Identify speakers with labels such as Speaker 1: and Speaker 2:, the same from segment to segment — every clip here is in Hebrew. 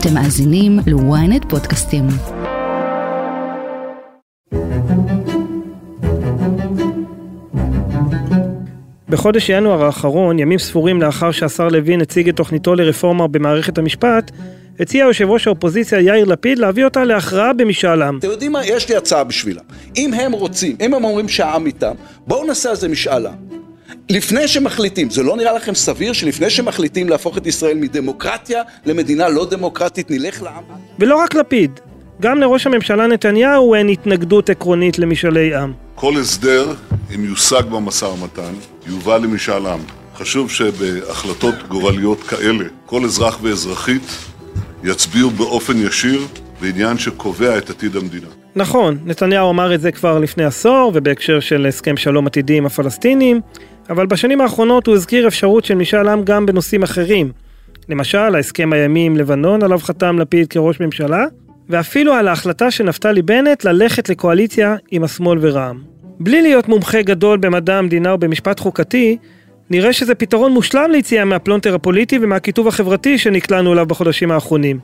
Speaker 1: אתם מאזינים ל-ynet פודקאסטים.
Speaker 2: בחודש ינואר האחרון, ימים ספורים לאחר שהשר לוין הציג את תוכניתו לרפורמה במערכת המשפט, הציע יושב ראש האופוזיציה יאיר לפיד להביא אותה להכרעה במשאל עם.
Speaker 3: אתם יודעים מה? יש לי הצעה בשבילם. אם הם רוצים, אם הם אומרים שהעם איתם, בואו נעשה על זה משאל עם. לפני שמחליטים, זה לא נראה לכם סביר שלפני שמחליטים להפוך את ישראל מדמוקרטיה למדינה לא דמוקרטית, נלך לעם?
Speaker 2: ולא רק לפיד, גם לראש הממשלה נתניהו אין התנגדות עקרונית למשאלי עם.
Speaker 4: כל הסדר, אם יושג במשא ומתן, יובא למשאל עם. חשוב שבהחלטות גורליות כאלה, כל אזרח ואזרחית יצביעו באופן ישיר בעניין שקובע את עתיד המדינה.
Speaker 2: נכון, נתניהו אמר את זה כבר לפני עשור, ובהקשר של הסכם שלום עתידי עם הפלסטינים, אבל בשנים האחרונות הוא הזכיר אפשרות של משאל עם גם בנושאים אחרים. למשל, ההסכם הימי עם לבנון, עליו חתם לפיד כראש ממשלה, ואפילו על ההחלטה של נפתלי בנט ללכת לקואליציה עם השמאל ורע"מ. בלי להיות מומחה גדול במדע המדינה או במשפט חוקתי, נראה שזה פתרון מושלם ליציאה מהפלונטר הפוליטי ומהקיטוב החברתי שנקלענו אליו בחודשים האחרונים.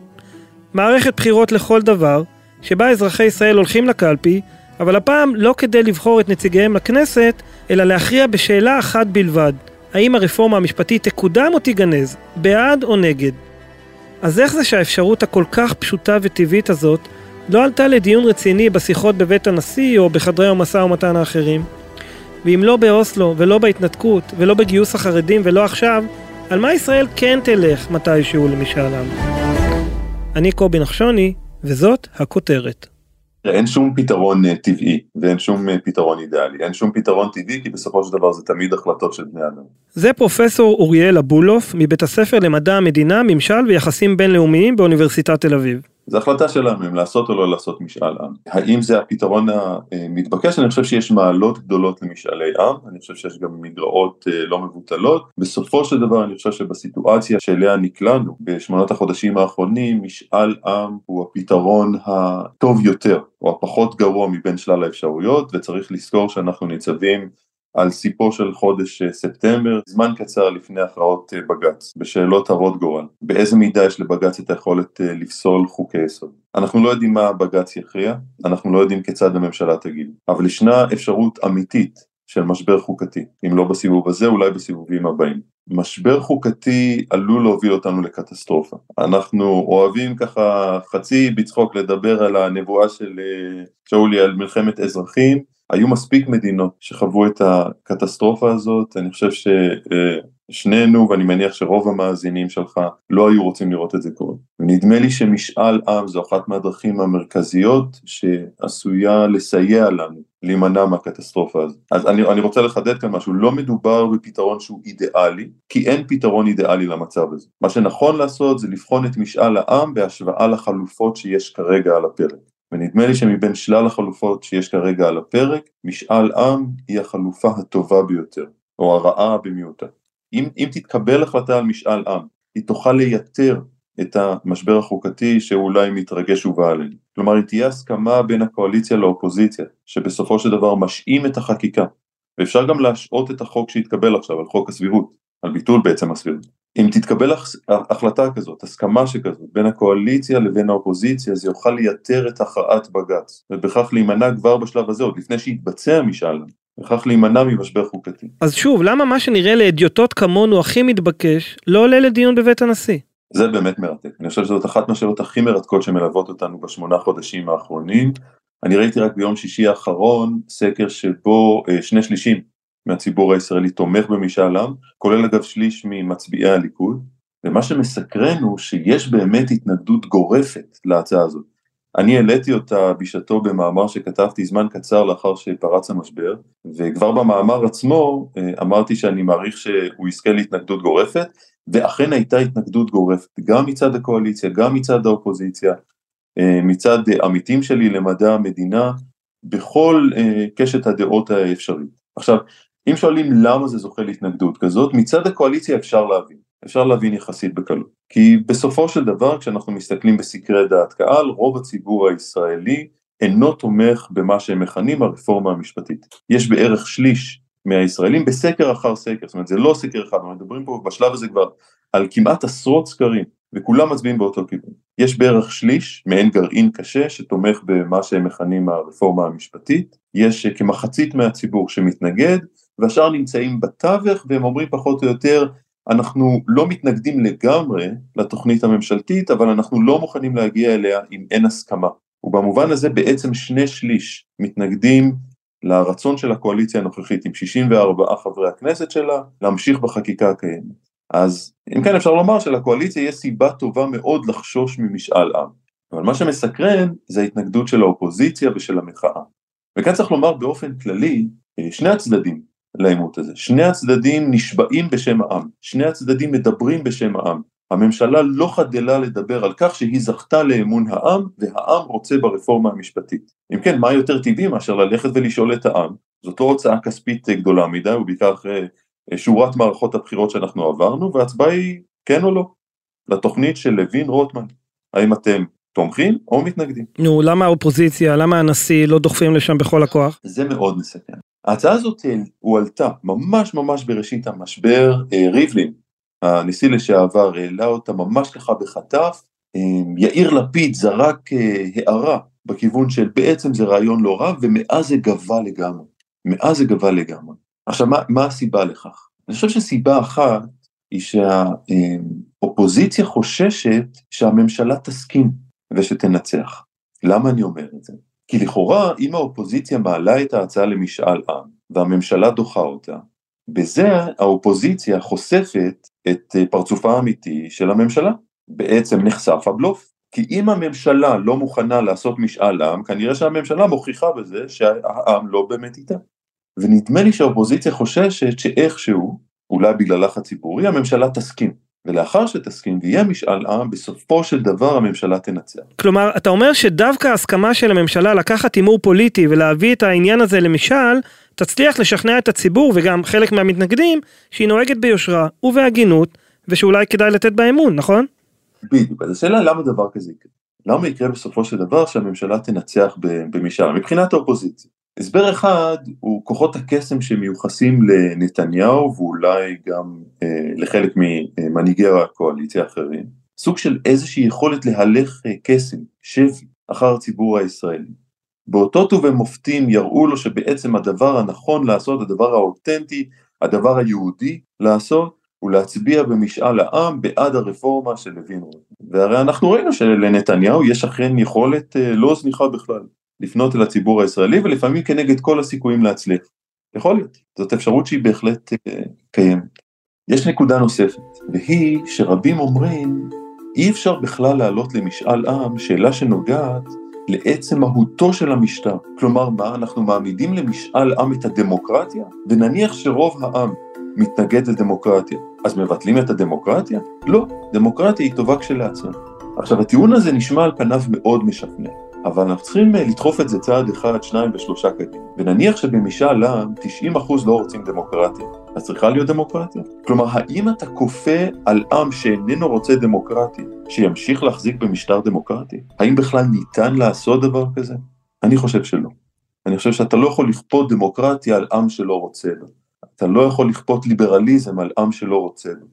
Speaker 2: מערכת בחירות לכל דבר, שבה אזרחי ישראל הולכים לקלפי, אבל הפעם לא כדי לבחור את נציגיהם לכנסת, אלא להכריע בשאלה אחת בלבד, האם הרפורמה המשפטית תקודם או תיגנז, בעד או נגד. אז איך זה שהאפשרות הכל כך פשוטה וטבעית הזאת לא עלתה לדיון רציני בשיחות בבית הנשיא או בחדרי המשא ומתן האחרים? ואם לא באוסלו ולא בהתנתקות ולא בגיוס החרדים ולא עכשיו, על מה ישראל כן תלך מתישהו למשאל עם? אני קובי נחשוני, וזאת הכותרת.
Speaker 5: אין שום פתרון אה, טבעי ואין שום אה, פתרון אידיאלי, אין שום פתרון טבעי כי בסופו של דבר זה תמיד החלטות של בני אדם.
Speaker 2: זה פרופסור אוריאל אבולוף מבית הספר למדע המדינה, ממשל ויחסים בינלאומיים באוניברסיטת תל אביב.
Speaker 5: זו החלטה שלנו אם לעשות או לא לעשות משאל עם. האם זה הפתרון המתבקש? אני חושב שיש מעלות גדולות למשאלי עם, אני חושב שיש גם מגרעות אה, לא מבוטלות. בסופו של דבר אני חושב שבסיטואציה שאליה נקלענו בשמונת החודשים האחרונים, משאל עם הוא הפתרון הטוב יותר, או הפחות גרוע מבין שלל האפשרויות, וצריך לזכור שאנחנו ניצבים על סיפו של חודש אה, ספטמבר, זמן קצר לפני הכרעות אה, בג"ץ, בשאלות הרות גורל. באיזה מידה יש לבג"ץ את היכולת אה, לפסול חוקי יסוד? אנחנו לא יודעים מה בג"ץ יכריע, אנחנו לא יודעים כיצד הממשלה תגיד, אבל ישנה אפשרות אמיתית של משבר חוקתי, אם לא בסיבוב הזה, אולי בסיבובים הבאים. משבר חוקתי עלול להוביל אותנו לקטסטרופה. אנחנו אוהבים ככה חצי בצחוק לדבר על הנבואה של שאולי על מלחמת אזרחים, היו מספיק מדינות שחוו את הקטסטרופה הזאת, אני חושב ששנינו ואני מניח שרוב המאזינים שלך לא היו רוצים לראות את זה קורה. ונדמה לי שמשאל עם זו אחת מהדרכים המרכזיות שעשויה לסייע לנו להימנע מהקטסטרופה הזאת. אז אני, אני רוצה לחדד כאן משהו, לא מדובר בפתרון שהוא אידיאלי, כי אין פתרון אידיאלי למצב הזה. מה שנכון לעשות זה לבחון את משאל העם בהשוואה לחלופות שיש כרגע על הפרק. ונדמה לי שמבין שלל החלופות שיש כרגע על הפרק, משאל עם היא החלופה הטובה ביותר, או הרעה במיעוטה. אם, אם תתקבל החלטה על משאל עם, היא תוכל לייתר את המשבר החוקתי שאולי מתרגש ובא עלינו. כלומר, אם תהיה הסכמה בין הקואליציה לאופוזיציה, שבסופו של דבר משעים את החקיקה, ואפשר גם להשעות את החוק שהתקבל עכשיו, על חוק הסבירות, על ביטול בעצם הסבירות. אם תתקבל החלטה כזאת, הסכמה שכזאת, בין הקואליציה לבין האופוזיציה, זה יוכל לייתר את הכרעת בג"ץ, ובכך להימנע כבר בשלב הזה, עוד לפני שיתבצע משאל, וכך להימנע ממשבר חוקתי.
Speaker 2: אז שוב, למה מה שנראה לאדיוטות כמונו הכי מתבקש, לא עולה לדיון בבית הנשיא?
Speaker 5: זה באמת מרתק, אני חושב שזאת אחת מהשאלות הכי מרתקות שמלוות אותנו בשמונה חודשים האחרונים. אני ראיתי רק ביום שישי האחרון סקר שבו אה, שני שלישים מהציבור הישראלי תומך במשאל עם, כולל אגב שליש ממצביעי הליכוד, ומה שמסקרן הוא שיש באמת התנגדות גורפת להצעה הזאת. אני העליתי אותה בשעתו במאמר שכתבתי זמן קצר לאחר שפרץ המשבר, וכבר במאמר עצמו אה, אמרתי שאני מעריך שהוא יזכה להתנגדות גורפת, ואכן הייתה התנגדות גורפת, גם מצד הקואליציה, גם מצד האופוזיציה, אה, מצד עמיתים שלי למדע המדינה, בכל אה, קשת הדעות האפשרית. עכשיו, אם שואלים למה זה זוכה להתנגדות כזאת, מצד הקואליציה אפשר להבין, אפשר להבין יחסית בקלות. כי בסופו של דבר כשאנחנו מסתכלים בסקרי דעת קהל, רוב הציבור הישראלי אינו תומך במה שהם מכנים הרפורמה המשפטית. יש בערך שליש מהישראלים בסקר אחר סקר, זאת אומרת זה לא סקר אחד, אנחנו מדברים פה בשלב הזה כבר על כמעט עשרות סקרים, וכולם מצביעים באותו כיוון. יש בערך שליש, מעין גרעין קשה, שתומך במה שהם מכנים הרפורמה המשפטית, יש כמחצית מהציבור שמתנגד, והשאר נמצאים בתווך והם אומרים פחות או יותר אנחנו לא מתנגדים לגמרי לתוכנית הממשלתית אבל אנחנו לא מוכנים להגיע אליה אם אין הסכמה ובמובן הזה בעצם שני שליש מתנגדים לרצון של הקואליציה הנוכחית עם 64 חברי הכנסת שלה להמשיך בחקיקה הקיימת. אז אם כן אפשר לומר שלקואליציה יש סיבה טובה מאוד לחשוש ממשאל עם. אבל מה שמסקרן זה ההתנגדות של האופוזיציה ושל המחאה. וכאן צריך לומר באופן כללי, שני הצדדים לעימות הזה, שני הצדדים נשבעים בשם העם, שני הצדדים מדברים בשם העם, הממשלה לא חדלה לדבר על כך שהיא זכתה לאמון העם והעם רוצה ברפורמה המשפטית. אם כן, מה יותר טבעי מאשר ללכת ולשאול את העם, זאת לא הוצאה כספית גדולה מדי, ובעיקר אחרי שורת מערכות הבחירות שאנחנו עברנו, וההצבעה היא כן או לא, לתוכנית של לוין רוטמן. האם אתם תומכים או מתנגדים?
Speaker 2: נו, למה האופוזיציה, למה הנשיא לא דוחפים לשם בכל הכוח?
Speaker 5: זה מאוד מסכן. ההצעה הזאת הועלתה ממש ממש בראשית המשבר, אה, ריבלין, הנשיא לשעבר, העלה אותה ממש ככה בחטף, אה, יאיר לפיד זרק אה, הערה בכיוון של בעצם זה רעיון לא רע, ומאז זה גבה לגמרי. מאז זה גבה לגמרי. עכשיו, מה, מה הסיבה לכך? אני חושב שסיבה אחת היא שהאופוזיציה חוששת שהממשלה תסכים ושתנצח. למה אני אומר את זה? כי לכאורה אם האופוזיציה מעלה את ההצעה למשאל עם והממשלה דוחה אותה, בזה האופוזיציה חושפת את פרצופה האמיתי של הממשלה. בעצם נחשף הבלוף. כי אם הממשלה לא מוכנה לעשות משאל עם, כנראה שהממשלה מוכיחה בזה שהעם לא באמת איתה. ונדמה לי שהאופוזיציה חוששת שאיכשהו, אולי בגלל לחץ ציבורי, הממשלה תסכים. ולאחר שתסכים ויהיה משאל עם, בסופו של דבר הממשלה תנצח.
Speaker 2: כלומר, אתה אומר שדווקא ההסכמה של הממשלה לקחת הימור פוליטי ולהביא את העניין הזה למשאל, תצליח לשכנע את הציבור וגם חלק מהמתנגדים שהיא נוהגת ביושרה ובהגינות ושאולי כדאי לתת בה אמון, נכון?
Speaker 5: בדיוק, אז השאלה למה דבר כזה יקרה? למה יקרה בסופו של דבר שהממשלה תנצח במשאל מבחינת האופוזיציה? הסבר אחד הוא כוחות הקסם שמיוחסים לנתניהו ואולי גם אה, לחלק ממנהיגי הקואליציה האחרים, סוג של איזושהי יכולת להלך אה, קסם, שבי, אחר הציבור הישראלי. באותות ובמופתים יראו לו שבעצם הדבר הנכון לעשות, הדבר האותנטי, הדבר היהודי לעשות, הוא להצביע במשאל העם בעד הרפורמה של לוין רוטמן. והרי אנחנו ראינו שלנתניהו יש אכן יכולת אה, לא זניחה בכלל. לפנות אל הציבור הישראלי ולפעמים כנגד כל הסיכויים להצליח. יכול להיות, זאת אפשרות שהיא בהחלט uh, קיימת. יש נקודה נוספת, והיא שרבים אומרים אי אפשר בכלל להעלות למשאל עם שאלה שנוגעת לעצם מהותו של המשטר. כלומר מה, אנחנו מעמידים למשאל עם את הדמוקרטיה, ונניח שרוב העם מתנגד לדמוקרטיה, אז מבטלים את הדמוקרטיה? לא, דמוקרטיה היא טובה כשלעצמה. עכשיו הטיעון הזה נשמע על פניו מאוד משכנע. אבל אנחנו צריכים אה, לדחוף את זה צעד אחד, שניים ושלושה קדימה. ונניח שבמשאל עם 90% לא רוצים דמוקרטיה, אז צריכה להיות דמוקרטיה. כלומר, האם אתה כופה על עם שאיננו רוצה דמוקרטיה, שימשיך להחזיק במשטר דמוקרטי? האם בכלל ניתן לעשות דבר כזה? אני חושב שלא. אני חושב שאתה לא יכול לכפות דמוקרטיה על עם שלא רוצה בה. אתה לא יכול לכפות ליברליזם על עם שלא רוצה בה.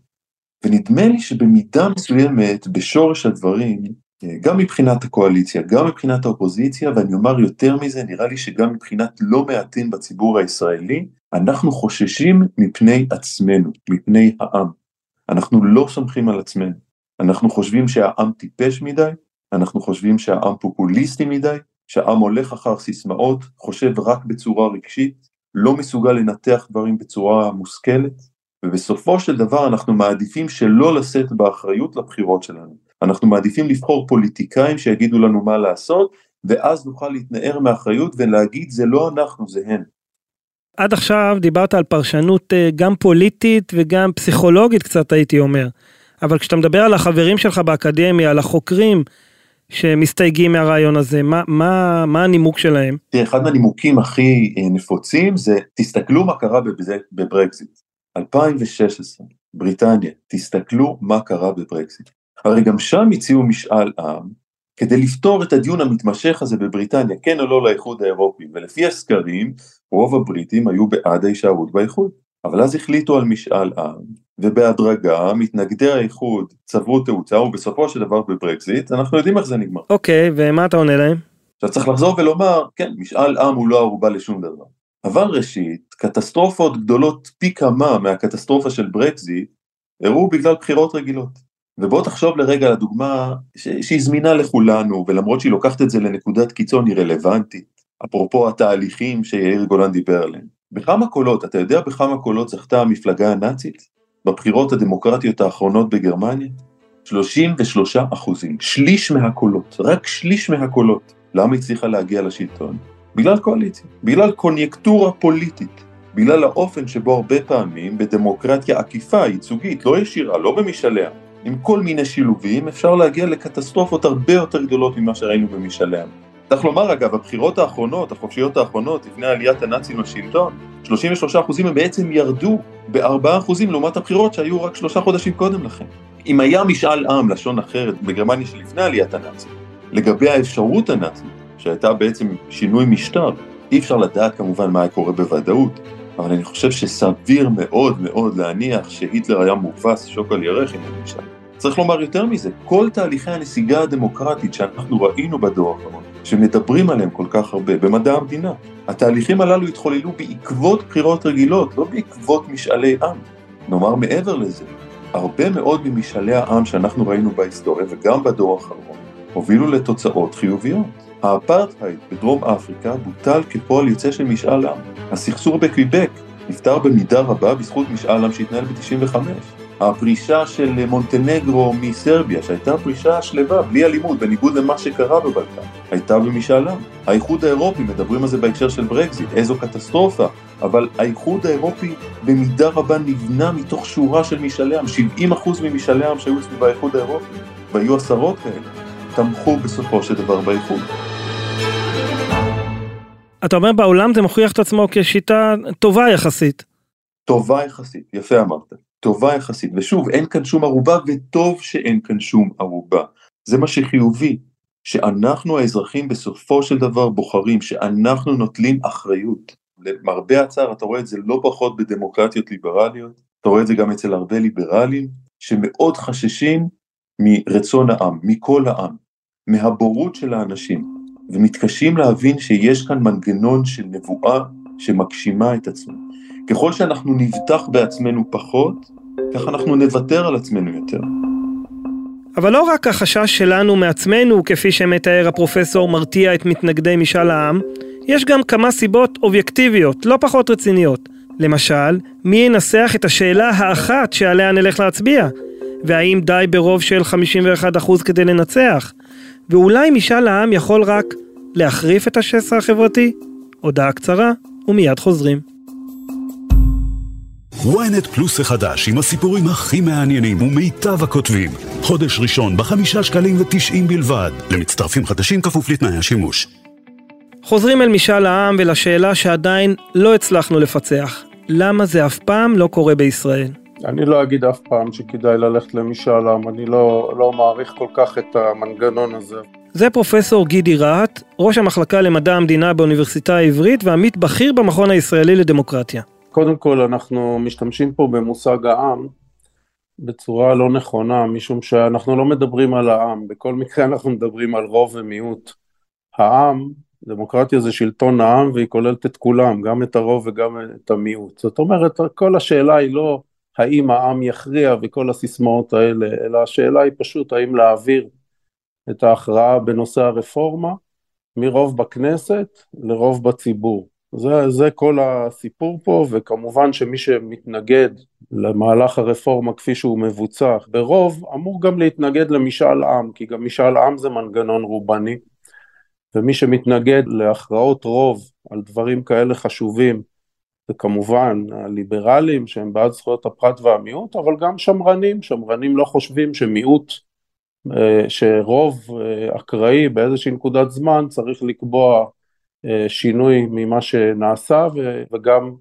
Speaker 5: ונדמה לי שבמידה מסוימת, בשורש הדברים, גם מבחינת הקואליציה, גם מבחינת האופוזיציה, ואני אומר יותר מזה, נראה לי שגם מבחינת לא מעטים בציבור הישראלי, אנחנו חוששים מפני עצמנו, מפני העם. אנחנו לא סומכים על עצמנו. אנחנו חושבים שהעם טיפש מדי, אנחנו חושבים שהעם פופוליסטי מדי, שהעם הולך אחר סיסמאות, חושב רק בצורה רגשית, לא מסוגל לנתח דברים בצורה מושכלת, ובסופו של דבר אנחנו מעדיפים שלא לשאת באחריות לבחירות שלנו. אנחנו מעדיפים לבחור פוליטיקאים שיגידו לנו מה לעשות, ואז נוכל להתנער מאחריות ולהגיד זה לא אנחנו, זה הם.
Speaker 2: עד עכשיו דיברת על פרשנות אה, גם פוליטית וגם פסיכולוגית קצת הייתי אומר. אבל כשאתה מדבר על החברים שלך באקדמיה, על החוקרים שמסתייגים מהרעיון הזה, מה, מה, מה הנימוק שלהם?
Speaker 5: תראה, אחד מהנימוקים הכי אה, נפוצים זה, תסתכלו מה קרה בברקזיט. 2016, בריטניה, תסתכלו מה קרה בברקזיט. הרי גם שם הציעו משאל עם כדי לפתור את הדיון המתמשך הזה בבריטניה, כן או לא לאיחוד האירופי, ולפי הסקרים רוב הבריטים היו בעד ההישארות באיחוד. אבל אז החליטו על משאל עם, ובהדרגה מתנגדי האיחוד צברו תאוצה ובסופו של דבר בברקזיט אנחנו יודעים איך זה נגמר.
Speaker 2: אוקיי, ומה אתה עונה להם?
Speaker 5: עכשיו צריך לחזור ולומר, כן, משאל עם הוא לא ערובה לשום דבר. אבל ראשית, קטסטרופות גדולות פי כמה מהקטסטרופה של ברקזיט אירעו בגלל בחירות רגילות. ובוא תחשוב לרגע על הדוגמה ש- שהיא זמינה לכולנו, ולמרות שהיא לוקחת את זה לנקודת קיצון היא רלוונטית. אפרופו התהליכים שיאיר גולן דיבר עליהם. בכמה קולות, אתה יודע בכמה קולות זכתה המפלגה הנאצית? בבחירות הדמוקרטיות האחרונות בגרמניה? 33 אחוזים, שליש מהקולות, רק שליש מהקולות. למה הצליחה להגיע לשלטון? בגלל קואליציה, בגלל קוניונקטורה פוליטית, בגלל האופן שבו הרבה פעמים בדמוקרטיה עקיפה, ייצוגית, לא ישירה, לא במשאליה, עם כל מיני שילובים אפשר להגיע לקטסטרופות הרבה יותר גדולות ממה שראינו במשאליה. צריך לומר אגב, הבחירות האחרונות, החופשיות האחרונות, לפני עליית הנאצים לשלטון, 33% הם בעצם ירדו ב-4% לעומת הבחירות שהיו רק שלושה חודשים קודם לכן. אם היה משאל עם, לשון אחרת, בגרמניה שלפני עליית הנאצים, לגבי האפשרות הנאצית, שהייתה בעצם שינוי משטר, אי אפשר לדעת כמובן מה קורה בוודאות, אבל אני חושב שסביר מאוד מאוד להניח שהיטלר היה מובס שוק על ירך עם המשאל. צריך לומר יותר מזה, כל תהליכי הנסיגה הדמוקרטית שאנחנו ראינו בדור האחרון, שמדברים עליהם כל כך הרבה במדע המדינה, התהליכים הללו התחוללו בעקבות בחירות רגילות, לא בעקבות משאלי עם. נאמר מעבר לזה, הרבה מאוד ממשאלי העם שאנחנו ראינו בהיסטוריה וגם בדור האחרון, הובילו לתוצאות חיוביות. האפרטהייד בדרום אפריקה בוטל כפועל יוצא של משאל עם. הסכסוך בקוויבק נפתר במידה רבה בזכות משאל עם שהתנהל ב-95. הפרישה של מונטנגרו מסרביה, שהייתה פרישה שלווה, בלי אלימות, בניגוד למה שקרה בבלקן, הייתה במשאל עם. האיחוד האירופי, מדברים על זה בהקשר של ברקזיט, איזו קטסטרופה, אבל האיחוד האירופי במידה רבה נבנה מתוך שורה של משאלי עם, 70% ממשאלי עם שהיו סביב האיחוד האירופי, והיו עשרות כאלה, תמכו בסופו של דבר באיחוד.
Speaker 2: אתה אומר בעולם זה מוכיח את עצמו כשיטה טובה יחסית.
Speaker 5: טובה יחסית, יפה אמרת, טובה יחסית, ושוב, אין כאן שום ערובה, וטוב שאין כאן שום ערובה. זה מה שחיובי, שאנחנו האזרחים בסופו של דבר בוחרים, שאנחנו נוטלים אחריות. למרבה הצער, אתה רואה את זה לא פחות בדמוקרטיות ליברליות, אתה רואה את זה גם אצל הרבה ליברלים, שמאוד חששים מרצון העם, מכל העם, מהבורות של האנשים, ומתקשים להבין שיש כאן מנגנון של נבואה שמגשימה את עצמה. ככל שאנחנו נבטח בעצמנו פחות, כך אנחנו נוותר על עצמנו יותר.
Speaker 2: אבל לא רק החשש שלנו מעצמנו, כפי שמתאר הפרופסור, מרתיע את מתנגדי משאל העם, יש גם כמה סיבות אובייקטיביות, לא פחות רציניות. למשל, מי ינסח את השאלה האחת שעליה נלך להצביע? והאם די ברוב של 51% כדי לנצח? ואולי משאל העם יכול רק להחריף את השסע החברתי? הודעה קצרה, ומיד חוזרים.
Speaker 6: ynet פלוס החדש עם הסיפורים הכי מעניינים ומיטב הכותבים. חודש ראשון בחמישה שקלים ותשעים בלבד. למצטרפים חדשים כפוף לתנאי השימוש.
Speaker 2: חוזרים אל משאל העם ולשאלה שעדיין לא הצלחנו לפצח. למה זה אף פעם לא קורה בישראל?
Speaker 7: אני לא אגיד אף פעם שכדאי ללכת למשאל עם, אני לא, לא מעריך כל כך את המנגנון הזה.
Speaker 2: זה פרופסור גידי רהט, ראש המחלקה למדע המדינה באוניברסיטה העברית ועמית בכיר במכון הישראלי לדמוקרטיה.
Speaker 7: קודם כל אנחנו משתמשים פה במושג העם בצורה לא נכונה, משום שאנחנו לא מדברים על העם, בכל מקרה אנחנו מדברים על רוב ומיעוט. העם, דמוקרטיה זה שלטון העם והיא כוללת את כולם, גם את הרוב וגם את המיעוט. זאת אומרת, כל השאלה היא לא האם העם יכריע וכל הסיסמאות האלה, אלא השאלה היא פשוט האם להעביר את ההכרעה בנושא הרפורמה מרוב בכנסת לרוב בציבור. זה, זה כל הסיפור פה, וכמובן שמי שמתנגד למהלך הרפורמה כפי שהוא מבוצע ברוב, אמור גם להתנגד למשאל עם, כי גם משאל עם זה מנגנון רובני, ומי שמתנגד להכרעות רוב על דברים כאלה חשובים, זה כמובן הליברלים שהם בעד זכויות הפרט והמיעוט, אבל גם שמרנים, שמרנים לא חושבים שמיעוט, שרוב אקראי באיזושהי נקודת זמן צריך לקבוע שינוי ממה שנעשה וגם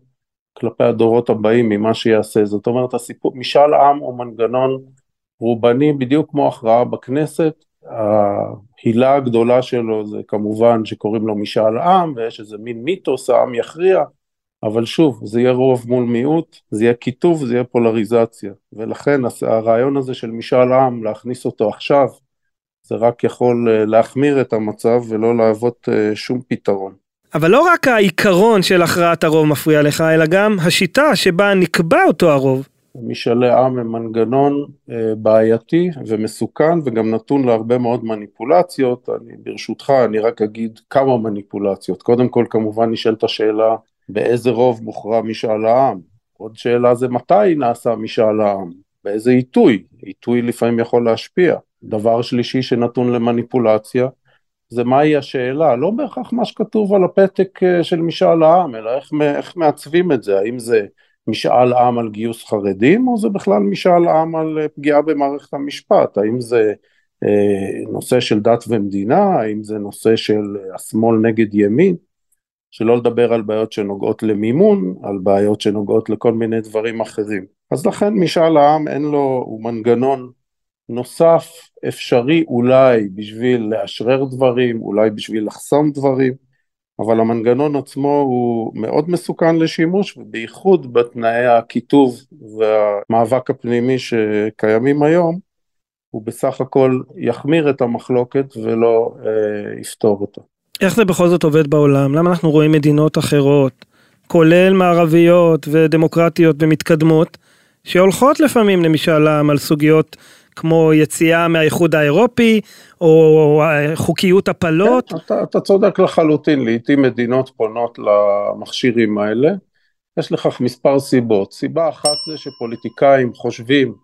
Speaker 7: כלפי הדורות הבאים ממה שיעשה. זאת אומרת, הסיפור, משאל עם הוא מנגנון רובני בדיוק כמו הכרעה בכנסת. ההילה הגדולה שלו זה כמובן שקוראים לו משאל עם ויש איזה מין מיתוס, העם יכריע, אבל שוב, זה יהיה רוב מול מיעוט, זה יהיה קיטוב, זה יהיה פולריזציה, ולכן הרעיון הזה של משאל עם, להכניס אותו עכשיו, זה רק יכול אה, להחמיר את המצב ולא להוות אה, שום פתרון.
Speaker 2: אבל לא רק העיקרון של הכרעת הרוב מפריע לך, אלא גם השיטה שבה נקבע אותו הרוב.
Speaker 7: משאלי עם הם מנגנון אה, בעייתי ומסוכן וגם נתון להרבה מאוד מניפולציות. אני ברשותך, אני רק אגיד כמה מניפולציות. קודם כל כמובן נשאלת השאלה באיזה רוב מוכרע משאל העם. עוד שאלה זה מתי נעשה משאל העם, באיזה עיתוי, עיתוי לפעמים יכול להשפיע. דבר שלישי שנתון למניפולציה, זה מהי השאלה, לא בהכרח מה שכתוב על הפתק אה, של משאל העם, אלא איך, איך מעצבים את זה, האם זה משאל עם על גיוס חרדים, או זה בכלל משאל עם על אה, פגיעה במערכת המשפט, האם זה אה, נושא של דת ומדינה, האם זה נושא של השמאל נגד ימין, שלא לדבר על בעיות שנוגעות למימון, על בעיות שנוגעות לכל מיני דברים אחרים. אז לכן משאל העם אין לו, הוא מנגנון נוסף אפשרי אולי בשביל לאשרר דברים, אולי בשביל לחסום דברים, אבל המנגנון עצמו הוא מאוד מסוכן לשימוש, ובייחוד בתנאי הקיטוב והמאבק הפנימי שקיימים היום, הוא בסך הכל יחמיר את המחלוקת ולא אה, יפתור אותה.
Speaker 2: איך זה בכל זאת עובד בעולם? למה אנחנו רואים מדינות אחרות, כולל מערביות ודמוקרטיות ומתקדמות, שהולכות לפעמים למשאל עם על סוגיות כמו יציאה מהאיחוד האירופי, או חוקיות הפלות.
Speaker 7: כן, אתה, אתה צודק לחלוטין, לעיתים מדינות פונות למכשירים האלה. יש לכך מספר סיבות. סיבה אחת זה שפוליטיקאים חושבים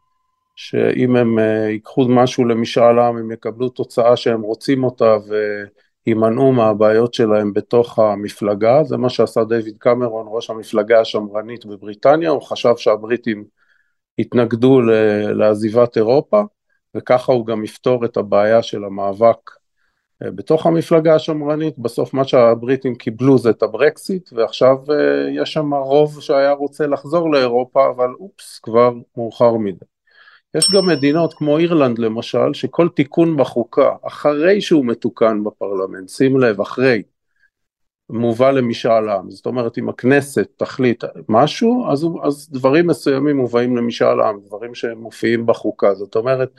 Speaker 7: שאם הם uh, ייקחו משהו למשאל עם, הם יקבלו תוצאה שהם רוצים אותה ויימנעו מהבעיות שלהם בתוך המפלגה. זה מה שעשה דיוויד קמרון, ראש המפלגה השמרנית בבריטניה, הוא חשב שהבריטים התנגדו לעזיבת אירופה, וככה הוא גם יפתור את הבעיה של המאבק אה, בתוך המפלגה השמרנית, בסוף מה שהבריטים קיבלו זה את הברקסיט, ועכשיו אה, יש שם רוב שהיה רוצה לחזור לאירופה, אבל אופס, כבר מאוחר מדי. יש גם מדינות כמו אירלנד למשל, שכל תיקון בחוקה, אחרי שהוא מתוקן בפרלמנט, שים לב, אחרי, מובא למשאל עם, זאת אומרת אם הכנסת תחליט משהו, אז, אז דברים מסוימים מובאים למשאל עם, דברים שמופיעים בחוקה, זאת אומרת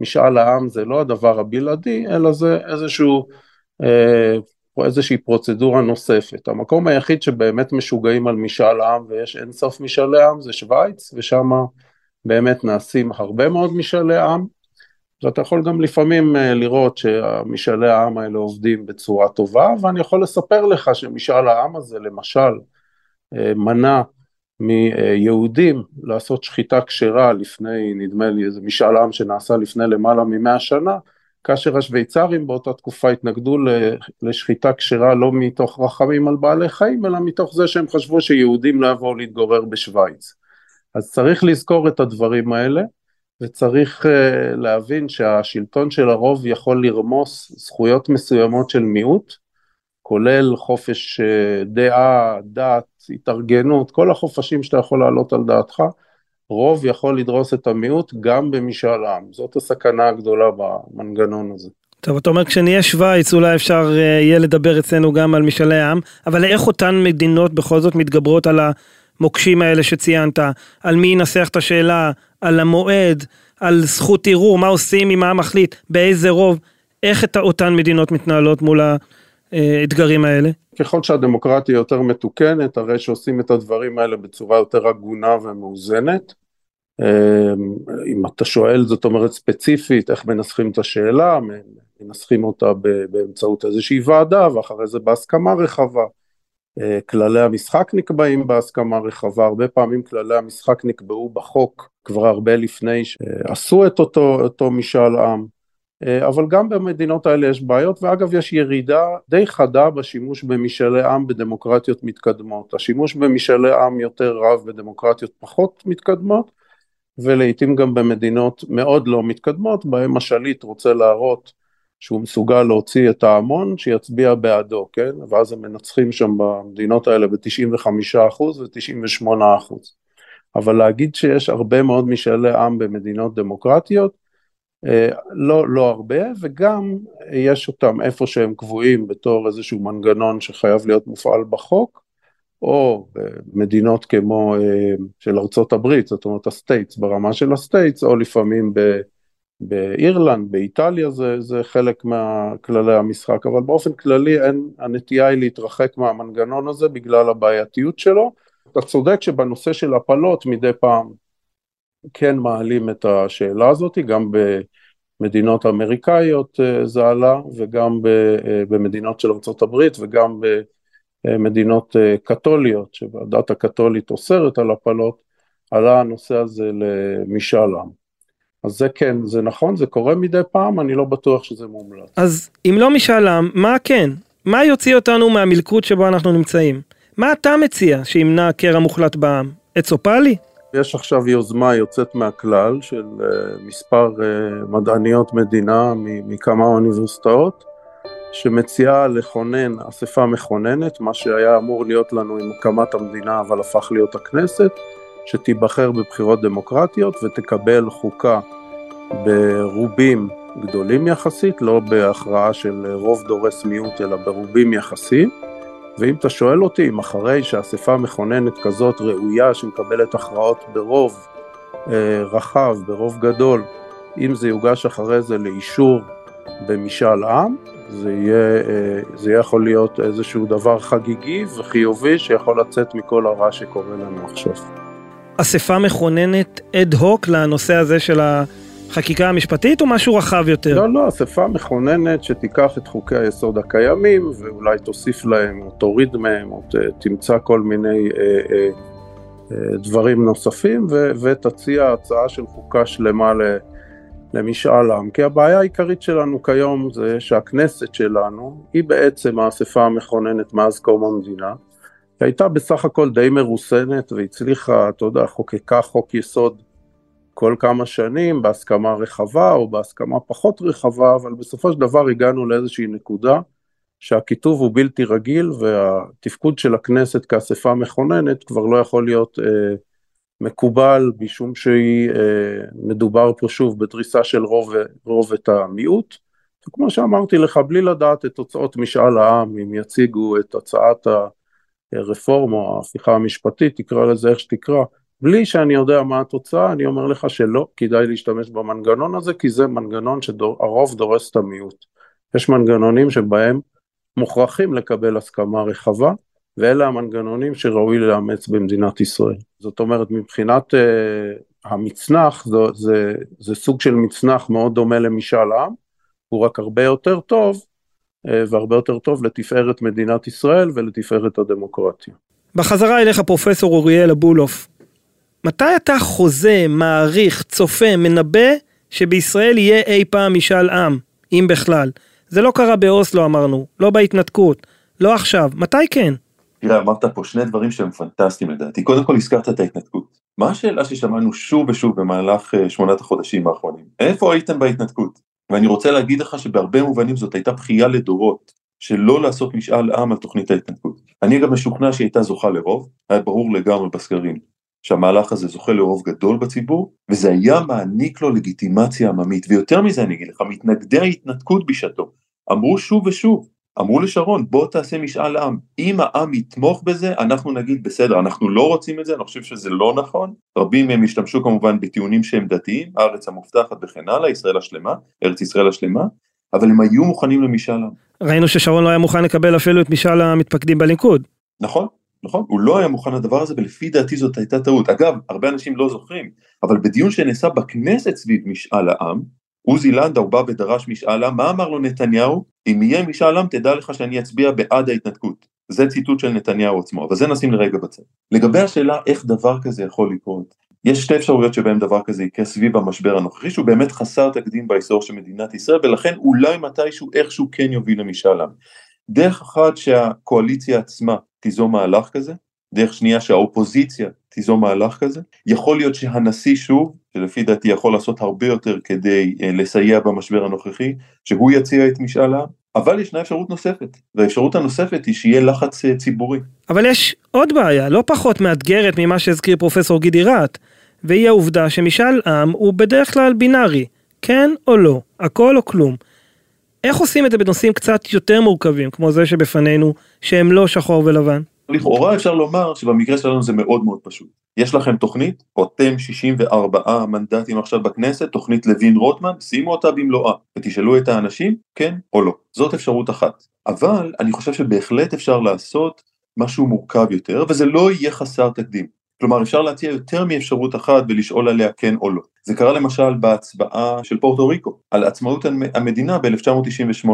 Speaker 7: משאל העם זה לא הדבר הבלעדי, אלא זה איזשהו, אה, איזושהי פרוצדורה נוספת. המקום היחיד שבאמת משוגעים על משאל עם ויש אינסוף משאלי עם זה שווייץ, ושם באמת נעשים הרבה מאוד משאלי עם, ואתה יכול גם לפעמים אה, לראות שמשאלי העם האלה עובדים בצורה טובה, ואני יכול לספר לך שמשאל העם הזה למשל אה, מנע מיהודים לעשות שחיטה כשרה לפני, נדמה לי, איזה משאל עם שנעשה לפני למעלה ממאה שנה, כאשר השוויצרים באותה תקופה התנגדו לשחיטה כשרה לא מתוך רחמים על בעלי חיים, אלא מתוך זה שהם חשבו שיהודים לא יבואו להתגורר בשוויץ. אז צריך לזכור את הדברים האלה. וצריך uh, להבין שהשלטון של הרוב יכול לרמוס זכויות מסוימות של מיעוט, כולל חופש uh, דעה, דת, התארגנות, כל החופשים שאתה יכול להעלות על דעתך, רוב יכול לדרוס את המיעוט גם במשאל עם, זאת הסכנה הגדולה במנגנון הזה.
Speaker 2: טוב, אתה אומר כשנהיה שווייץ אולי אפשר uh, יהיה לדבר אצלנו גם על משאלי עם, אבל איך אותן מדינות בכל זאת מתגברות על המוקשים האלה שציינת, על מי ינסח את השאלה, על המועד, על זכות ערעור, מה עושים אם העם מחליט, באיזה רוב, איך את אותן מדינות מתנהלות מול האתגרים האלה?
Speaker 7: ככל שהדמוקרטיה יותר מתוקנת, הרי שעושים את הדברים האלה בצורה יותר הגונה ומאוזנת. אמ, אם אתה שואל, זאת אומרת ספציפית, איך מנסחים את השאלה, מנסחים אותה באמצעות איזושהי ועדה, ואחרי זה בהסכמה רחבה. אה, כללי המשחק נקבעים בהסכמה רחבה, הרבה פעמים כללי המשחק נקבעו בחוק כבר הרבה לפני שעשו את אותו, אותו משאל עם, אה, אבל גם במדינות האלה יש בעיות, ואגב יש ירידה די חדה בשימוש במשאלי עם בדמוקרטיות מתקדמות, השימוש במשאלי עם יותר רב בדמוקרטיות פחות מתקדמות, ולעיתים גם במדינות מאוד לא מתקדמות, בהם השליט רוצה להראות שהוא מסוגל להוציא את ההמון שיצביע בעדו, כן? ואז הם מנצחים שם במדינות האלה ב-95% ו-98%. אבל להגיד שיש הרבה מאוד משאלי עם במדינות דמוקרטיות, אה, לא, לא הרבה, וגם יש אותם איפה שהם קבועים בתור איזשהו מנגנון שחייב להיות מופעל בחוק, או מדינות כמו של ארצות הברית, זאת אומרת ה states, ברמה של ה states, או לפעמים ב... באירלנד, באיטליה זה, זה חלק מכללי המשחק, אבל באופן כללי אין, הנטייה היא להתרחק מהמנגנון הזה בגלל הבעייתיות שלו. אתה צודק שבנושא של הפלות מדי פעם כן מעלים את השאלה הזאת, גם במדינות אמריקאיות אה, זה עלה, וגם אה, במדינות של ארה"ב וגם במדינות אה, קתוליות, שהדת הקתולית אוסרת על הפלות, עלה הנושא הזה למשאל עם. אז זה כן, זה נכון, זה קורה מדי פעם, אני לא בטוח שזה מומלץ.
Speaker 2: אז אם לא משאל עם, מה כן? מה יוציא אותנו מהמלכוד שבו אנחנו נמצאים? מה אתה מציע שימנע קרע מוחלט בעם? עץ אופלי?
Speaker 7: יש עכשיו יוזמה יוצאת מהכלל של uh, מספר uh, מדעניות מדינה מכמה אוניברסיטאות, שמציעה לכונן אספה מכוננת, מה שהיה אמור להיות לנו עם הקמת המדינה אבל הפך להיות הכנסת, שתיבחר בבחירות דמוקרטיות ותקבל חוקה ברובים גדולים יחסית, לא בהכרעה של רוב דורס מיעוט אלא ברובים יחסית. ואם אתה שואל אותי אם אחרי שאספה מכוננת כזאת ראויה שמקבלת הכרעות ברוב אה, רחב, ברוב גדול, אם זה יוגש אחרי זה לאישור במשאל עם, זה יהיה, אה, זה יכול להיות איזשהו דבר חגיגי וחיובי שיכול לצאת מכל הרע שקורה לנו עכשיו.
Speaker 2: אספה מכוננת אד הוק לנושא הזה של החקיקה המשפטית או משהו רחב יותר?
Speaker 7: לא, לא, אספה מכוננת שתיקח את חוקי היסוד הקיימים ואולי תוסיף להם או תוריד מהם או תמצא כל מיני אה, אה, אה, דברים נוספים ו, ותציע הצעה של חוקה שלמה ל, למשאל עם. כי הבעיה העיקרית שלנו כיום זה שהכנסת שלנו היא בעצם האספה המכוננת מאז קום המדינה. שהייתה בסך הכל די מרוסנת והצליחה, אתה יודע, חוקקה חוק יסוד כל כמה שנים בהסכמה רחבה או בהסכמה פחות רחבה, אבל בסופו של דבר הגענו לאיזושהי נקודה שהכיתוב הוא בלתי רגיל והתפקוד של הכנסת כאספה מכוננת כבר לא יכול להיות אה, מקובל משום שהיא אה, מדובר פה שוב בדריסה של רוב, רוב את המיעוט. וכמו שאמרתי לך, בלי לדעת את תוצאות משאל העם, אם יציגו את הצעת ה... רפורמה ההפיכה המשפטית, תקרא לזה איך שתקרא, בלי שאני יודע מה התוצאה, אני אומר לך שלא כדאי להשתמש במנגנון הזה, כי זה מנגנון שהרוב דורס את המיעוט. יש מנגנונים שבהם מוכרחים לקבל הסכמה רחבה, ואלה המנגנונים שראוי לאמץ במדינת ישראל. זאת אומרת, מבחינת uh, המצנח, זה, זה, זה סוג של מצנח מאוד דומה למשאל עם, הוא רק הרבה יותר טוב, והרבה יותר טוב לתפארת מדינת ישראל ולתפארת הדמוקרטיה.
Speaker 2: בחזרה אליך פרופסור אוריאל אבולוף, מתי אתה חוזה, מעריך, צופה, מנבא שבישראל יהיה אי פעם משאל עם, אם בכלל? זה לא קרה באוסלו אמרנו, לא בהתנתקות, לא עכשיו, מתי כן?
Speaker 5: תראה, אמרת פה שני דברים שהם פנטסטיים לדעתי. קודם כל הזכרת את ההתנתקות. מה השאלה ששמענו שוב ושוב במהלך אה, שמונת החודשים האחרונים? איפה הייתם בהתנתקות? ואני רוצה להגיד לך שבהרבה מובנים זאת הייתה בכייה לדורות, שלא לעשות משאל עם על תוכנית ההתנתקות. אני גם משוכנע שהיא הייתה זוכה לרוב, היה ברור לגמרי בסקרים שהמהלך הזה זוכה לרוב גדול בציבור, וזה היה מעניק לו לגיטימציה עממית, ויותר מזה אני אגיד לך, מתנגדי ההתנתקות בשעתו, אמרו שוב ושוב, אמרו לשרון בוא תעשה משאל עם, אם העם יתמוך בזה אנחנו נגיד בסדר אנחנו לא רוצים את זה, אני חושב שזה לא נכון, רבים מהם השתמשו כמובן בטיעונים שהם דתיים, הארץ המובטחת וכן הלאה, ישראל השלמה, ארץ ישראל השלמה, אבל הם היו מוכנים למשאל עם.
Speaker 2: ראינו ששרון לא היה מוכן לקבל אפילו את משאל המתפקדים בליכוד.
Speaker 5: נכון, נכון, הוא לא היה מוכן לדבר הזה ולפי דעתי זאת הייתה טעות. אגב, הרבה אנשים לא זוכרים, אבל בדיון שנעשה בכנסת סביב משאל העם, עוזי לנדאו בא ודרש משאל עם, מה אמר לו נתניהו? אם יהיה משאל עם תדע לך שאני אצביע בעד ההתנתקות. זה ציטוט של נתניהו עצמו, אבל זה נשים לרגע בצד. לגבי השאלה איך דבר כזה יכול לקרות, יש שתי אפשרויות שבהם דבר כזה יקרה סביב המשבר הנוכחי שהוא באמת חסר תקדים בהיסטוריה של מדינת ישראל ולכן אולי מתישהו איכשהו כן יוביל למשאל עם. דרך אחת שהקואליציה עצמה תיזום מהלך כזה, דרך שנייה שהאופוזיציה תיזום מהלך כזה, יכול להיות שהנשיא שוב שלפי דעתי יכול לעשות הרבה יותר כדי uh, לסייע במשבר הנוכחי, שהוא יציע את משאל העם, אבל ישנה אפשרות נוספת, והאפשרות הנוספת היא שיהיה לחץ uh, ציבורי.
Speaker 2: אבל יש עוד בעיה, לא פחות מאתגרת ממה שהזכיר פרופסור גידי רהט, והיא העובדה שמשאל עם הוא בדרך כלל בינארי, כן או לא, הכל או כלום. איך עושים את זה בנושאים קצת יותר מורכבים, כמו זה שבפנינו, שהם לא שחור ולבן?
Speaker 5: לכאורה אפשר לומר שבמקרה שלנו זה מאוד מאוד פשוט. יש לכם תוכנית, אתם 64 מנדטים עכשיו בכנסת, תוכנית לוין רוטמן, שימו אותה במלואה ותשאלו את האנשים כן או לא. זאת אפשרות אחת. אבל אני חושב שבהחלט אפשר לעשות משהו מורכב יותר, וזה לא יהיה חסר תקדים. כלומר אפשר להציע יותר מאפשרות אחת ולשאול עליה כן או לא. זה קרה למשל בהצבעה של פורטו ריקו על עצמאות המדינה ב-1998.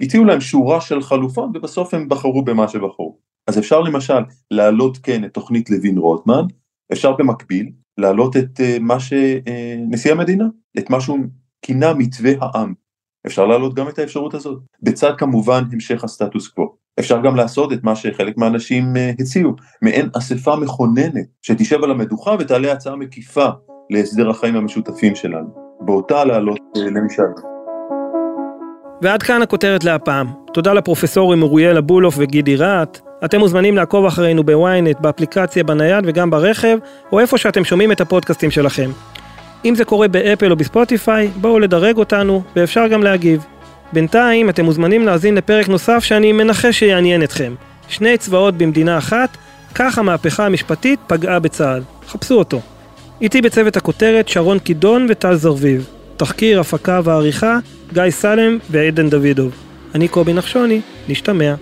Speaker 5: הציעו להם שורה של חלופות ובסוף הם בחרו במה שבחרו. אז אפשר למשל להעלות כן את תוכנית לוין רוטמן, אפשר במקביל להעלות את uh, מה שנשיא uh, המדינה, את מה שהוא כינה מתווה העם. אפשר להעלות גם את האפשרות הזאת, בצד כמובן המשך הסטטוס קוו. אפשר גם לעשות את מה שחלק מהאנשים uh, הציעו, מעין אספה מכוננת שתשב על המדוכה ותעלה הצעה מקיפה להסדר החיים המשותפים שלנו, באותה להעלות uh, למשל.
Speaker 2: ועד כאן הכותרת להפעם. תודה לפרופסורים אוריאל אבולוף וגידי רהט. אתם מוזמנים לעקוב אחרינו בוויינט, באפליקציה, בנייד וגם ברכב, או איפה שאתם שומעים את הפודקאסטים שלכם. אם זה קורה באפל או בספוטיפיי, בואו לדרג אותנו, ואפשר גם להגיב. בינתיים אתם מוזמנים להאזין לפרק נוסף שאני מנחש שיעניין אתכם. שני צבאות במדינה אחת, כך המהפכה המשפטית פגעה בצה"ל. חפשו אותו. איתי בצוות הכותרת שרון קידון וטל זרביב. תחקיר, הפקה ועריכה, גיא סלם ועדן דוידוב. אני קובי נחשוני, נשתמע.